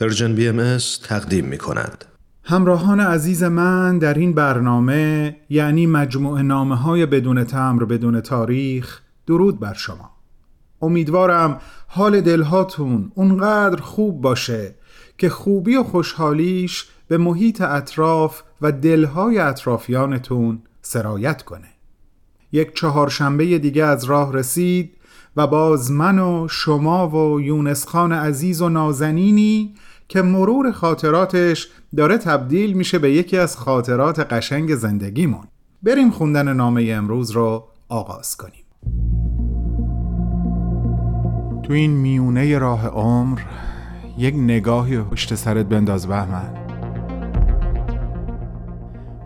Persian BMS تقدیم می کند. همراهان عزیز من در این برنامه یعنی مجموعه نامه های بدون تمبر بدون تاریخ درود بر شما امیدوارم حال دلهاتون اونقدر خوب باشه که خوبی و خوشحالیش به محیط اطراف و دلهای اطرافیانتون سرایت کنه یک چهارشنبه دیگه از راه رسید و باز من و شما و یونس خان عزیز و نازنینی که مرور خاطراتش داره تبدیل میشه به یکی از خاطرات قشنگ زندگیمون. بریم خوندن نامه امروز رو آغاز کنیم. تو این میونه راه عمر یک نگاهی پشت سرت بنداز بهمن.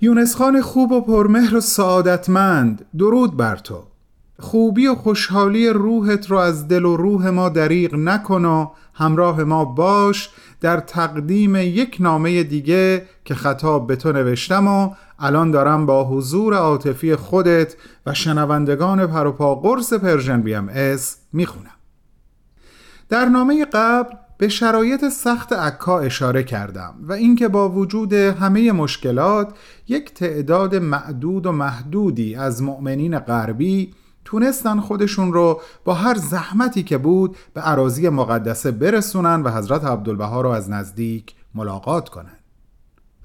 یونس خان خوب و پرمهر و سعادتمند. درود بر تو. خوبی و خوشحالی روحت رو از دل و روح ما دریغ نکن و همراه ما باش در تقدیم یک نامه دیگه که خطاب به تو نوشتم و الان دارم با حضور عاطفی خودت و شنوندگان پروپا قرص Persian BMS می‌خونم. در نامه قبل به شرایط سخت عکا اشاره کردم و اینکه با وجود همه مشکلات یک تعداد معدود و محدودی از مؤمنین غربی تونستن خودشون رو با هر زحمتی که بود به عراضی مقدسه برسونن و حضرت عبدالبها رو از نزدیک ملاقات کنن.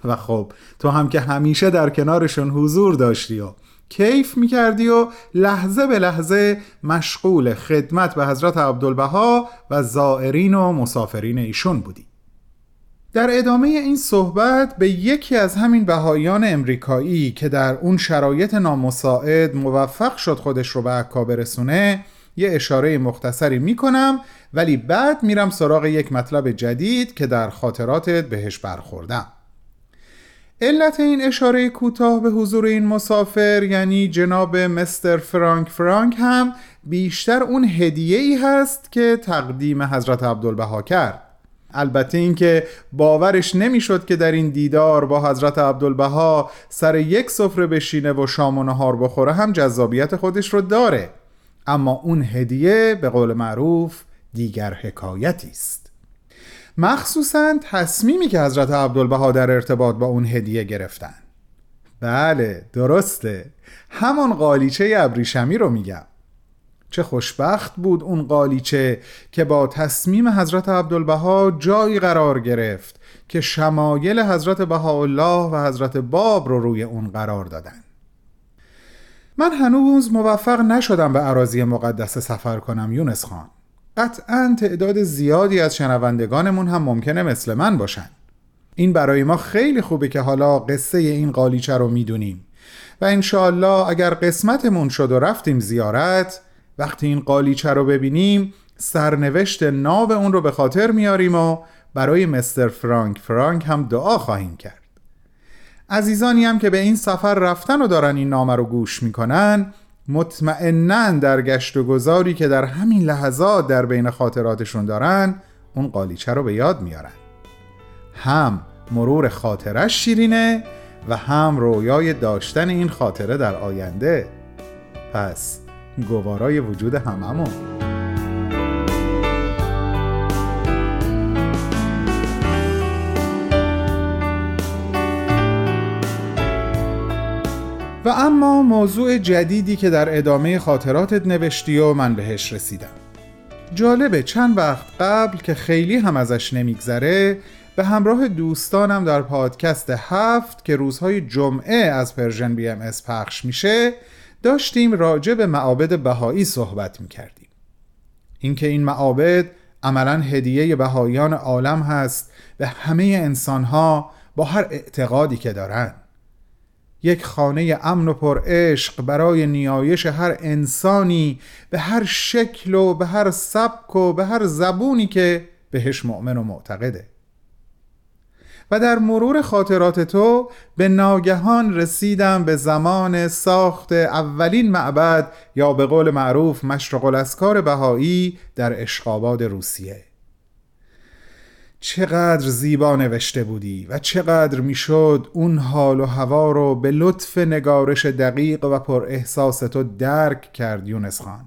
و خب تو هم که همیشه در کنارشون حضور داشتی و کیف می‌کردی و لحظه به لحظه مشغول خدمت به حضرت عبدالبها و زائرین و مسافرین ایشون بودی. در ادامه این صحبت به یکی از همین بهاییان امریکایی که در اون شرایط نامساعد موفق شد خودش رو به عکا برسونه یه اشاره مختصری می‌کنم ولی بعد میرم سراغ یک مطلب جدید که در خاطراتت بهش برخوردم. علت این اشاره کوتاه به حضور این مسافر یعنی جناب مستر فرانک فرانک هم بیشتر اون هدیه ای هست که تقدیم حضرت عبدالبها کرد. البته اینکه باورش نمی‌شد که در این دیدار با حضرت عبدالبها سر یک سفره بشینه و شام و نهار بخوره هم جذابیت خودش رو داره. اما اون هدیه به قول معروف دیگر حکایتی است. مخصوصا تصمیمی که حضرت عبدالبها در ارتباط با اون هدیه گرفتن. بله درسته. همان قالیچه ابریشمی رو میگم. چه خوشبخت بود اون قالیچه که با تصمیم حضرت عبدالبها جایی قرار گرفت که شمایل حضرت بهاءالله و حضرت باب رو روی اون قرار دادن. من هنوز موفق نشدم به عراضی مقدس سفر کنم یونس خان. قطعا تعداد زیادی از شنوندگانمون هم ممکنه مثل من باشن. این برای ما خیلی خوبه که حالا قصه این قالیچه رو می‌دونیم. و انشاالله اگر قسمتمون شد و رفتیم زیارت وقتی این قالیچه رو ببینیم سرنوشت ناب اون رو به خاطر میاریم و برای مستر فرانک فرانک هم دعا خواهیم کرد. عزیزانی هم که به این سفر رفتن و دارن این نامه رو گوش می‌کنن مطمئنا در گشت و گذاری که در همین لحظات در بین خاطراتشون دارن اون قالیچه رو به یاد میارن. هم مرور خاطرش شیرینه و هم رویای داشتن این خاطره در آینده. پس گوارای وجود هممون. و اما موضوع جدیدی که در ادامه خاطراتت نوشتی و من بهش رسیدم. جالبه چند وقت قبل که خیلی هم ازش نمیگذره به همراه دوستانم در پادکست هفت که روزهای جمعه از Persian BMS پخش میشه داشتیم راجع به معابد بهایی صحبت می‌کردیم. اینکه این معابد عملا هدیه بهاییان عالم هست به همه انسانها با هر اعتقادی که دارن یک خانه امن و پر عشق برای نیایش هر انسانی به هر شکل و به هر سبک و به هر زبونی که بهش مؤمن و معتقده. و در مرور خاطرات تو به ناگهان رسیدم به زمان ساخت اولین معبد یا به قول معروف مشرق الاسکار بهایی در اشقاباد روسیه. چقدر زیبا نوشته بودی و چقدر می‌شد اون حال و هوا رو به لطف نگارش دقیق و پر احساس تو درک کرد یونس خان.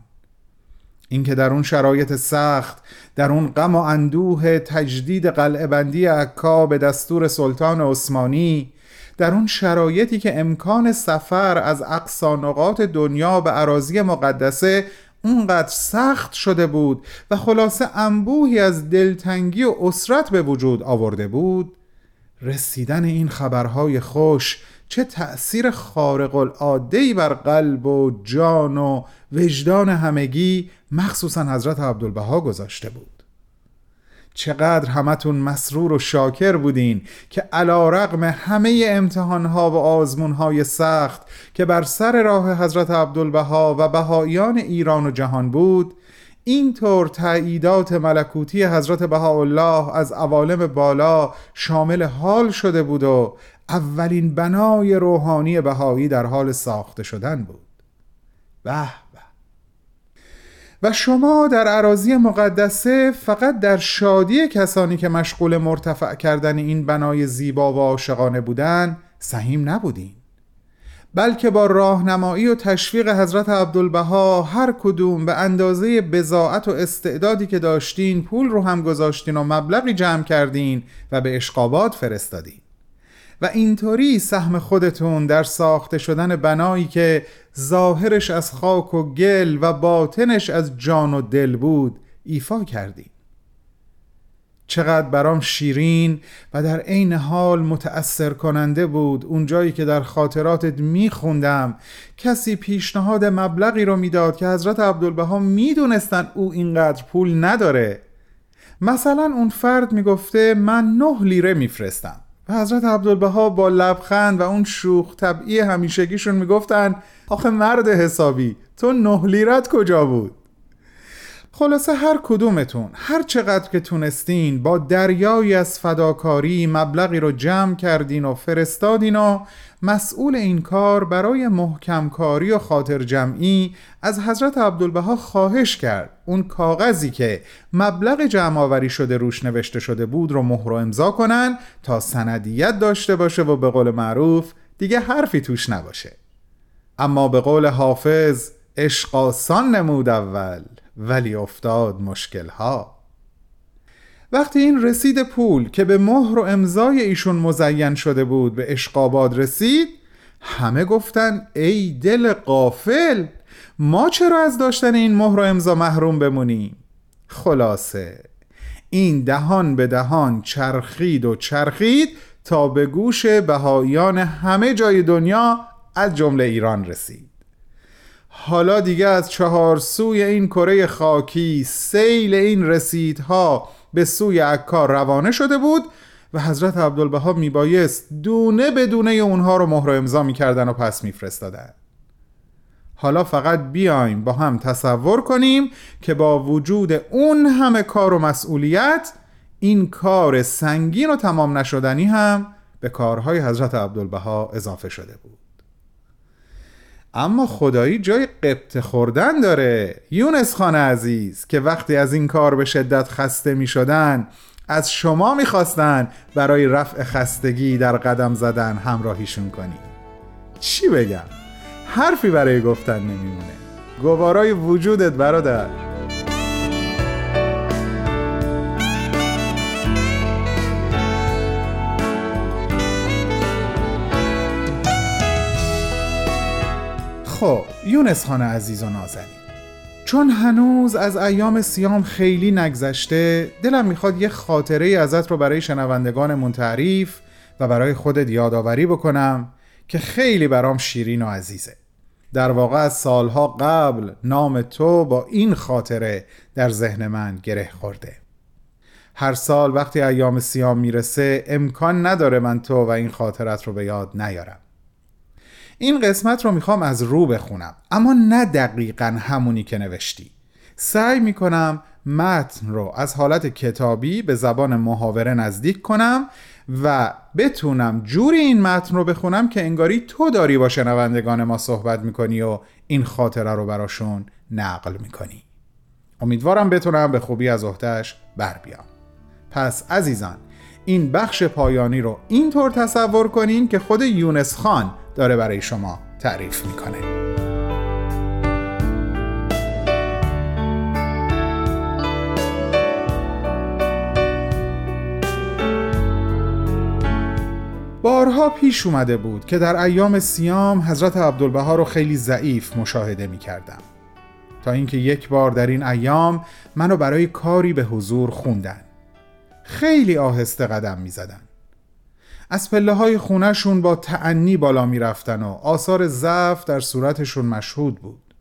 اینکه در اون شرایط سخت در اون غم و اندوه تجدید قلعه بندی عکا به دستور سلطان عثمانی در اون شرایطی که امکان سفر از اقصا نقاط دنیا به عراضی مقدسه اونقدر سخت شده بود و خلاصه انبوهی از دلتنگی و اسرت به وجود آورده بود رسیدن این خبرهای خوش چه تأثیر خارق العاده بر قلب و جان و وجدان همگی مخصوصا حضرت عبدالبها گذاشته بود. چقدر همتون مسرور و شاکر بودین که علا رقم همه امتحانها و آزمونهای سخت که بر سر راه حضرت عبدالبها و بهایان ایران و جهان بود اینطور تاییدات ملکوتی حضرت بهاءالله از عوالم بالا شامل حال شده بود و اولین بنای روحانی بهایی در حال ساخته شدن بود. به. و شما در عراضی مقدسه فقط در شادی کسانی که مشغول مرتفع کردن این بنای زیبا و عاشقانه بودن سهیم نبودین. بلکه با راهنمایی و تشویق حضرت عبدالبها هر کدوم به اندازه بزاعت و استعدادی که داشتین پول رو هم گذاشتین و مبلغی جمع کردین و به اشقابات فرستادین. و اینطوری سهم خودتون در ساخته شدن بنایی که ظاهرش از خاک و گل و باطنش از جان و دل بود ایفا کردیم چقدر برام شیرین و در عین حال متأثر کننده بود اونجایی که در خاطراتت میخوندم. کسی پیشنهاد مبلغی رو می‌داد که حضرت عبدالبها می‌دونستن او اینقدر پول نداره. مثلا اون فرد می‌گفته من نه لیره میفرستم. و حضرت عبدالبها با لبخند و اون شوخ طبعی همیشگیشون می‌گفتن آخه مرد حسابی تو نه لیرت کجا بود؟ خلاصه هر کدومتون هر چقدر که تونستین با دریایی از فداکاری مبلغی رو جمع کردین و فرستادین و مسئول این کار برای محکمکاری و خاطر جمعی از حضرت عبدالبها خواهش کرد. اون کاغذی که مبلغ جمع آوری شده روش نوشته شده بود رو مهر و امضا کنن تا سندیت داشته باشه و به قول معروف دیگه حرفی توش نباشه. اما به قول حافظ عشق آسان نمود اول ولی افتاد مشکل ها وقتی این رسید پول که به مهر و امضای ایشون مزین شده بود به اشقاباد رسید همه گفتن ای دل قافل ما چرا از داشتن این مهر و امضا محروم بمونیم؟ خلاصه این دهان به دهان چرخید و چرخید تا به گوش بهایان همه جای دنیا از جمله ایران رسید. حالا دیگه از چهار سوی این کره خاکی سیل این رسیدها به سوی عکا روانه شده بود و حضرت عبدالبها میبایست دونه به دونه اونها رو مهر امضا می‌کردن و پس میفرستادن. حالا فقط بیایم با هم تصور کنیم که با وجود اون همه کار و مسئولیت این کار سنگین و تمام نشدنی هم به کارهای حضرت عبدالبها اضافه شده بود. اما خدایی جای قبط خوردن داره. یونس خان عزیز که وقتی از این کار به شدت خسته می شدن از شما می‌خواستن برای رفع خستگی در قدم زدن همراهیشون کنی. چی بگم؟ حرفی برای گفتن نمیمونه. گوارای وجودت برادر. خب یونس خان عزیز و نازنین. چون هنوز از ایام سیام خیلی نگذشته دلم می‌خواد یه خاطره ازت رو برای شنوندگانمون تعریف و برای خودت یادآوری بکنم که خیلی برام شیرین و عزیزه. در واقع از سالها قبل نام تو با این خاطره در ذهن من گره خورده. هر سال وقتی ایام سیام می‌رسه امکان نداره من تو و این خاطرت رو به یاد نیارم. این قسمت رو می‌خوام از رو بخونم. اما نه دقیقا همونی که نوشتی. سعی می‌کنم متن رو از حالت کتابی به زبان محاوره نزدیک کنم و بتونم جوری این متن رو بخونم که انگاری تو داری با شنوندگان ما صحبت می‌کنی و این خاطره رو براشون نقل می‌کنی. امیدوارم بتونم به خوبی از عهدهش بر بیام. پس عزیزان این بخش پایانی رو اینطور تصور کنین که خود یونس خان داره برای شما تعریف می‌کنه بارها پیش اومده بود که در ایام سیام حضرت عبدالبها رو خیلی ضعیف مشاهده می کردم. تا اینکه یک بار در این ایام منو برای کاری به حضور خوندن. خیلی آهسته قدم می زدن. از پله های خونهشون با تعنی بالا می رفتن و آثار ضعف در صورتشون مشهود بود.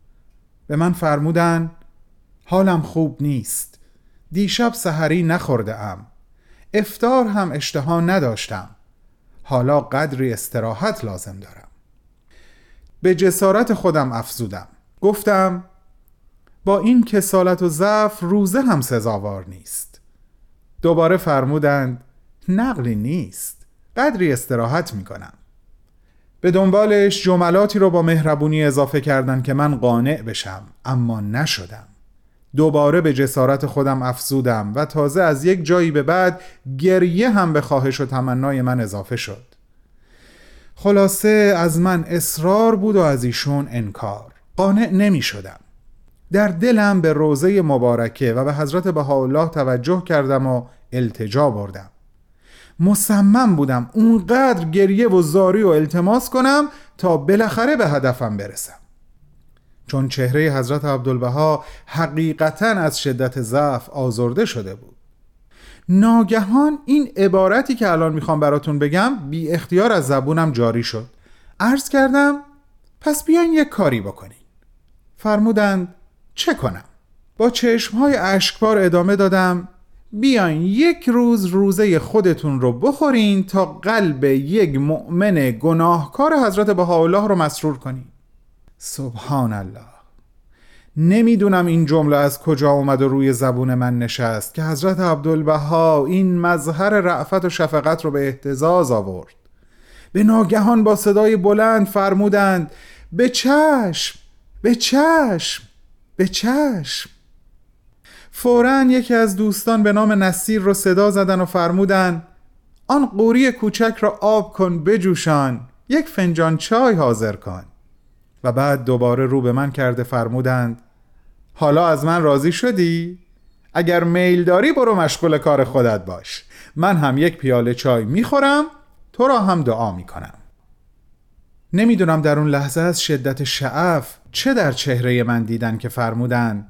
به من فرمودن حالم خوب نیست. دیشب سحری نخورده ام. افتار هم اشتها نداشتم. حالا قدری استراحت لازم دارم به جسارت خودم افزودم گفتم با این کسالت و ضعف روزه هم سزاوار نیست دوباره فرمودند نقلی نیست قدری استراحت می کنم به دنبالش جملاتی رو با مهربونی اضافه کردن که من قانع بشم اما نشدم. دوباره به جسارت خودم افزودم و تازه از یک جایی به بعد گریه هم به خواهش و تمنای من اضافه شد. خلاصه از من اصرار بود و از ایشون انکار. قانع نمی شدم در دلم به روزه مبارکه و به حضرت بهاءالله توجه کردم و التجا بردم. مصمم بودم اونقدر گریه و زاری و التماس کنم تا بالاخره به هدفم برسم. چون چهره حضرت عبدالبها حقیقتا از شدت ضعف آزرده شده بود. ناگهان این عبارتی که الان می‌خوام براتون بگم بی اختیار از زبونم جاری شد. عرض کردم پس بیاین یک کاری بکنین. فرمودند چه کنم؟ با چشمهای اشکبار ادامه دادم بیاین یک روز روزه خودتون رو بخورین تا قلب یک مؤمن گناهکار حضرت بهاءالله رو مسرور کنین. سبحان الله نمی‌دونم این جمله از کجا اومد و روی زبون من نشست که حضرت عبدالبها این مظهر رعفت و شفقت رو به احتزاز آورد. به ناگهان با صدای بلند فرمودند به چشم به چشم به چشم. فورا یکی از دوستان به نام نصیر رو صدا زدن و فرمودند آن قوری کوچک را آب کن بجوشان یک فنجان چای حاضر کن. و بعد دوباره رو به من کرده فرمودند حالا از من راضی شدی؟ اگر میل داری برو مشغول کار خودت باش. من هم یک پیاله چای می‌خورم تو را هم دعا می‌کنم. نمی‌دونم در اون لحظه از شدت شعف چه در چهره من دیدن که فرمودن.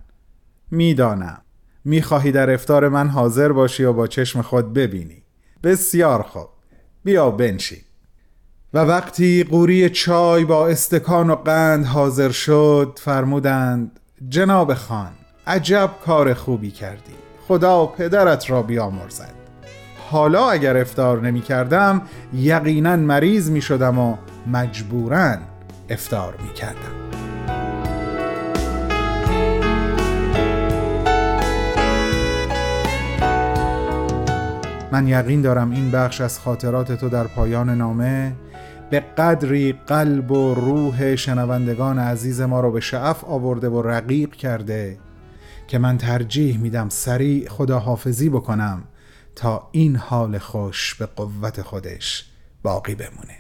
می‌دانم. می‌خواهی در افتار من حاضر باشی و با چشم خود ببینی. بسیار خوب. بیا بنشین. و وقتی قوری چای با استکان و قند حاضر شد فرمودند جناب خان عجب کار خوبی کردی. خدا پدرت را بیامرزد. حالا اگر افتار نمی کردم یقینا مریض می شدم و مجبورا افتار می کردم من یقین دارم این بخش از خاطرات تو در پایان نامه به قدری قلب و روح شنوندگان عزیز ما رو به شعف آورده و رقیق کرده که من ترجیح میدم سریع خداحافظی بکنم تا این حال خوش به قوت خودش باقی بمونه.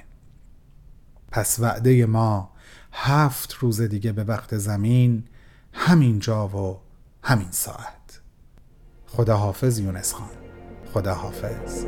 پس وعده ما هفت روز دیگه به وقت زمین همین جا و همین ساعت. خداحافظ یونس خان. خداحافظ.